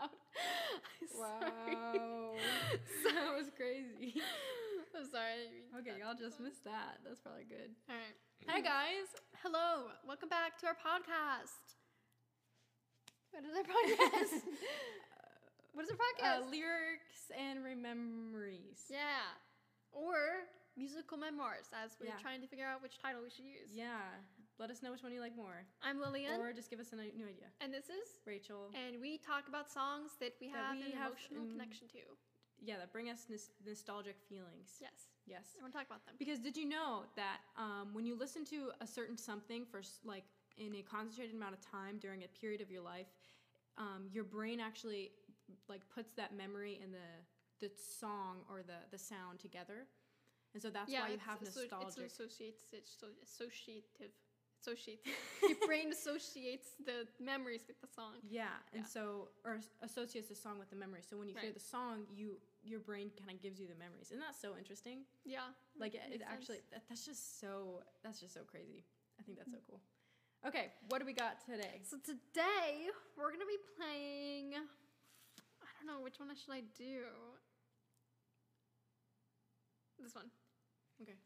Wow. that was crazy. I'm sorry. I didn't mean Okay, y'all just missed that. That's probably good. All right. Hi guys. Hello. Welcome back to our podcast. What is our podcast? what is our podcast? Uh, lyrics and memories. yeah. Or musical memoirs, as we're Yeah. trying to figure out which title we should use. Yeah. Let us know which one you like more. I'm Lillian, Or just give us a new idea. and this is, Rachel. and we talk about songs that we That have we an have emotional in- connection to. Yeah, that bring us nos- nostalgic feelings. Yes. Yes. I want to talk about them. Because did you know that um, when you listen to a certain something for like in a concentrated amount of time during a period of your life, um, your brain actually like puts that memory and the the song or the the sound together, and so that's why you have nostalgic. It's associates, it's associative. Associate. Your brain associates the memories with the song. yeah, and Yeah. so or associates the song with the memory. So when you hear the song, you your brain kind of gives you the memories. Isn't that so interesting? Yeah. Like it, it actually that, that's just so that's just so crazy. I think that's so cool. Okay, what do we got today? So today we're gonna be playing. I don't know which one should I do. This one. Okay.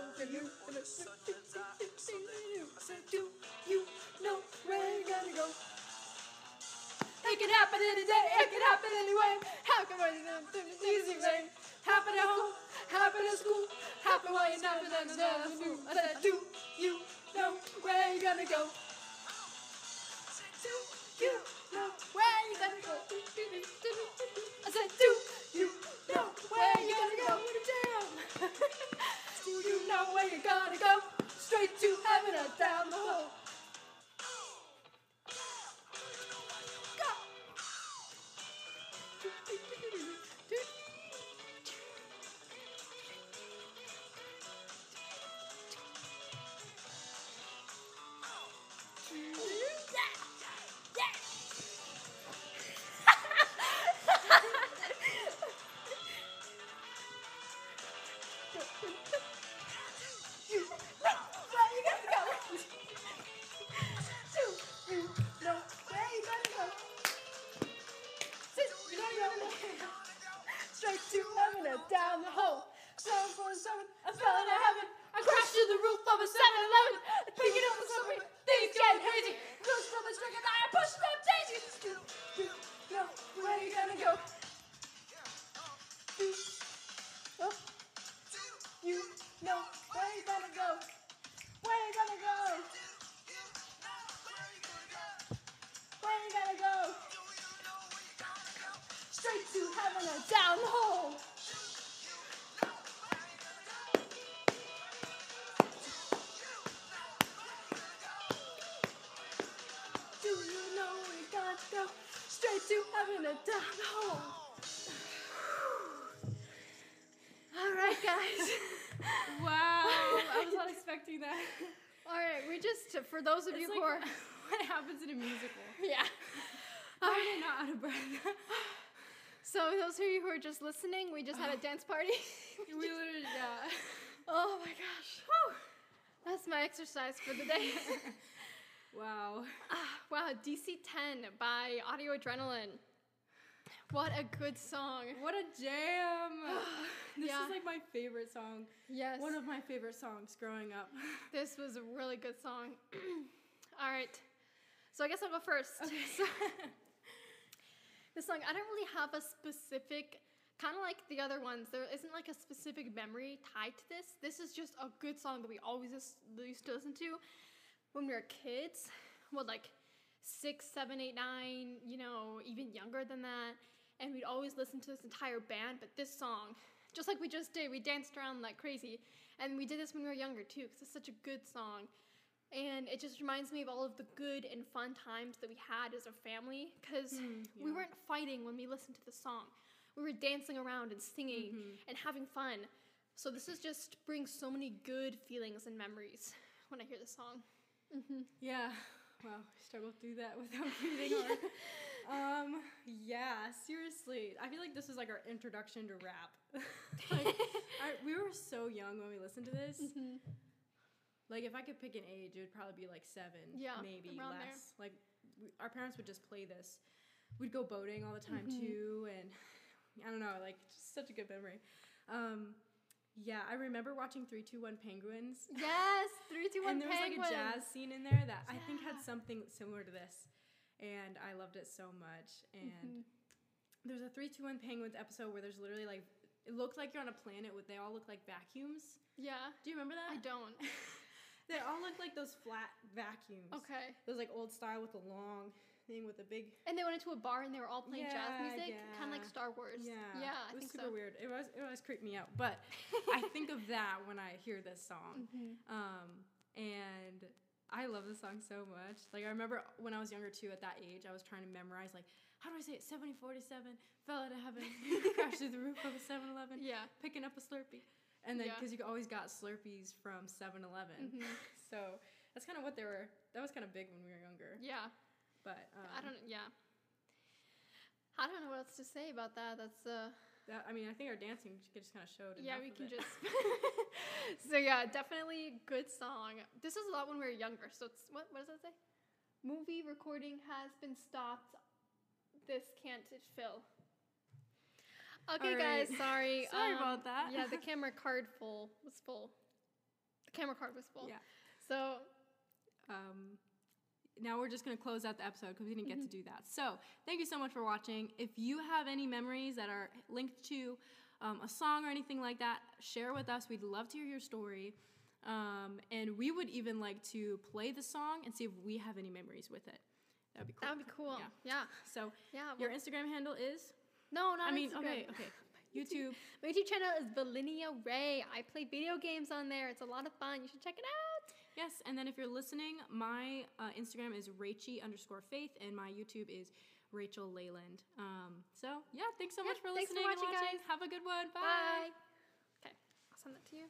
Know, you, know where you gotta go? It can happen any day, it can happen anyway. How can I do the easy way? Happen at home, happen at school, happen while you're napping and the do you know where you gonna go? Do you know where you gonna go? I said, do you know where you gonna go? do you know where you gotta go? Straight to heaven or down the hole? Go! You know expecting that. All right, we just for those of you It's who are what happens in a musical. yeah. Are they not out of breath? So those of you who are just listening, we just had a dance party. we literally, yeah. oh my gosh. Whew. That's my exercise for the day. Wow. Ah, wow, DC 10 by Audio Adrenaline. What a good song. What a jam! this Yeah. is like my favorite song. Yes. One of my favorite songs growing up. This was a really good song. All right. So I guess I'll go first. So, this song, I don't really have a specific, kind of like the other ones, there isn't like a specific memory tied to this. This is just a good song that we always used to listen to when we were kids. Well, like six, seven, eight, nine, you know, even younger than that. And we'd always listen to this entire band, but this song, just like we just did, we danced around like crazy. And we did this when we were younger too, because it's such a good song. And it just reminds me of all of the good and fun times that we had as a family, because mm, we yeah. weren't fighting when we listened to the song. We were dancing around and singing mm-hmm. and having fun. So this is just brings so many good feelings and memories when I hear this song. Mm-hmm. Yeah. Wow, I struggled through that without breathing hard. um, yeah, seriously. I feel like this is like our introduction to rap. like, I, we were so young when we listened to this. Mm-hmm. Like, if I could pick an age, it would probably be like seven, Yeah, maybe around there. less. Like, we, our parents would just play this. We'd go boating all the time Mm-hmm. too, and I don't know, like, just such a good memory. Um, yeah, I remember watching Three Two One Penguins. Yes, three, two, one. Penguins. and there was like a jazz scene in there that I think had something similar to this, and I loved it so much. And Mm-hmm. there's a three two one penguins episode where there's literally like it looks like you're on a planet with they all look like vacuums. Yeah, Do you remember that? I don't. they all look like those flat vacuums. Okay. Those like old style with the long thing with the big. And they went into a bar and they were all playing jazz Yeah, music, kind of like. Star Wars. Yeah, yeah, I it was super so. weird. It was it always creeped me out, but I think of that when I hear this song. Mm-hmm. Um, and I love this song so much. Like I remember when I was younger too, at that age, I was trying to memorize like how do I say it? 747 fell out of heaven, crashed through the roof of a 7-Eleven, Yeah. picking up a Slurpee, and then Yeah. because you always got Slurpees from 7-Eleven, Mhm. so that's kind of what they were. That was kind of big when we were younger. Yeah. But um, I don't. Yeah. I don't know what else to say about that. That's uh. That, I mean, I think our dancing just kind of showed. Yeah, we can just. so yeah, definitely good song. This is a lot when we were younger. So it's what? What does that say? Movie recording has been stopped. This can't fill. Okay, All guys. Sorry. Sorry um, about that. Yeah, the camera card full was full. The camera card was full. Yeah. So um, now we're just going to close out the episode because we didn't Mm-hmm. get to do that. So thank you so much for watching. If you have any memories that are linked to um, a song or anything like that, share with us. We'd love to hear your story. Um, and we would even like to play the song and see if we have any memories with it. That'd be cool. that would be cool. Yeah. Yeah. So Yeah. your Instagram handle is? no, not I mean, Instagram. okay, okay. YouTube. My YouTube channel is Valinia Ray. I play video games on there. It's a lot of fun. You should check it out. Yes, and then if you're listening, my uh, Instagram is Rachie underscore Faith, and my YouTube is Rachel Leyland. Um, so yeah, thanks so Yeah, much for thanks for listening and watching, watching. guys. Have a good one. Bye. Okay, I'll send that to you.